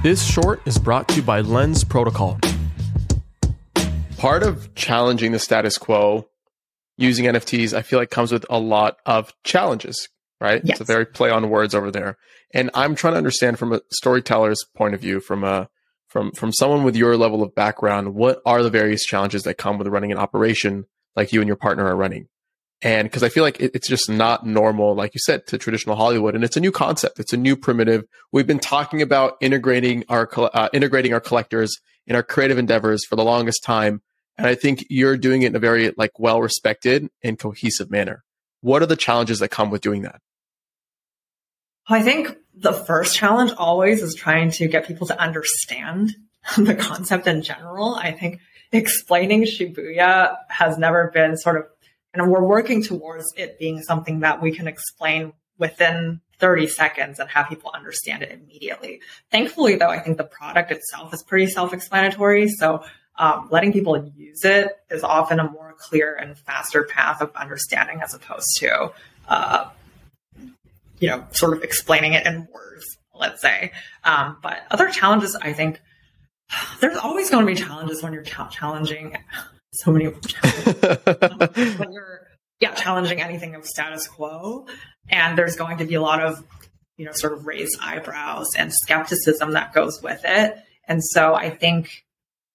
This short is brought to you by Lens Protocol. Part of challenging the status quo using NFTs, I feel like comes with a lot of challenges, right? Yes. It's a very play on words over there. And I'm trying to understand from a storyteller's point of view, from a from from someone with your level of background, what are the various challenges that come with running an operation like you and your partner are running? And because I feel like it, it's just not normal, like you said, to traditional Hollywood, and it's a new concept. It's a new primitive. We've been talking about integrating our uh, integrating our collectors in our creative endeavors for the longest time, and I think you're doing it in a very like well respected and cohesive manner. What are the challenges that come with doing that? I think the first challenge always is trying to get people to understand the concept in general. I think explaining Shibuya has never been sort of and we're working towards it being something that we can explain within 30 seconds and have people understand it immediately. Thankfully, though, I think the product itself is pretty self explanatory. So um, letting people use it is often a more clear and faster path of understanding as opposed to, uh, you know, sort of explaining it in words, let's say. Um, but other challenges, I think there's always going to be challenges when you're challenging so many challenging anything of status quo. And there's going to be a lot of you know sort of raised eyebrows and skepticism that goes with it. And so i think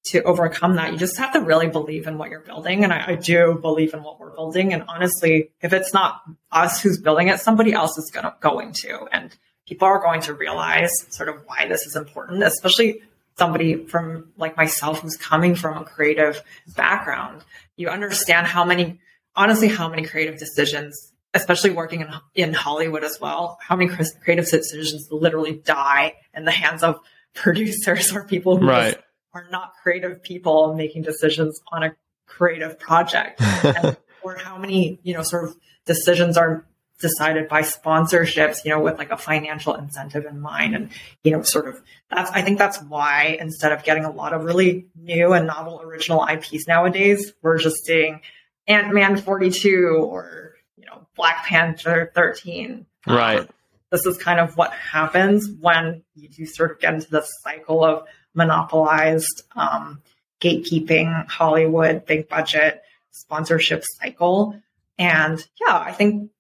to overcome that you just have to really believe in what you're building. And I, I do believe in what we're building. And honestly if it's not us who's building it somebody else is gonna, going to. And people are going to realize sort of why this is important especially somebody from like myself who's coming from a creative background, you understand how many, honestly, how many creative decisions, especially working in, in Hollywood as well, how many creative decisions literally die in the hands of producers or people who right. are not creative people making decisions on a creative project. and, or how many, you know, sort of decisions are decided by sponsorships, you know, with like a financial incentive in mind. And, you know, sort of that's, I think that's why instead of getting a lot of really new and novel original IPs nowadays, we're just seeing Ant Man 42 or, you know, Black Panther 13. Right. Um, this is kind of what happens when you do sort of get into the cycle of monopolized um, gatekeeping, Hollywood, big budget sponsorship cycle. And yeah, I think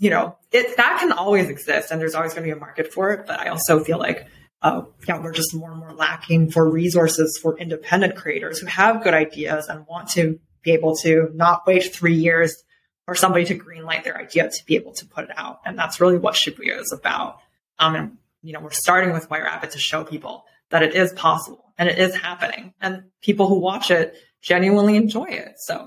you know, it that can always exist and there's always going to be a market for it. But I also feel like, uh, yeah, we're just more and more lacking for resources for independent creators who have good ideas and want to be able to not wait three years for somebody to greenlight their idea to be able to put it out. And that's really what Shibuya is about. Um, and, you know, we're starting with White Rabbit to show people that it is possible and it is happening and people who watch it genuinely enjoy it. So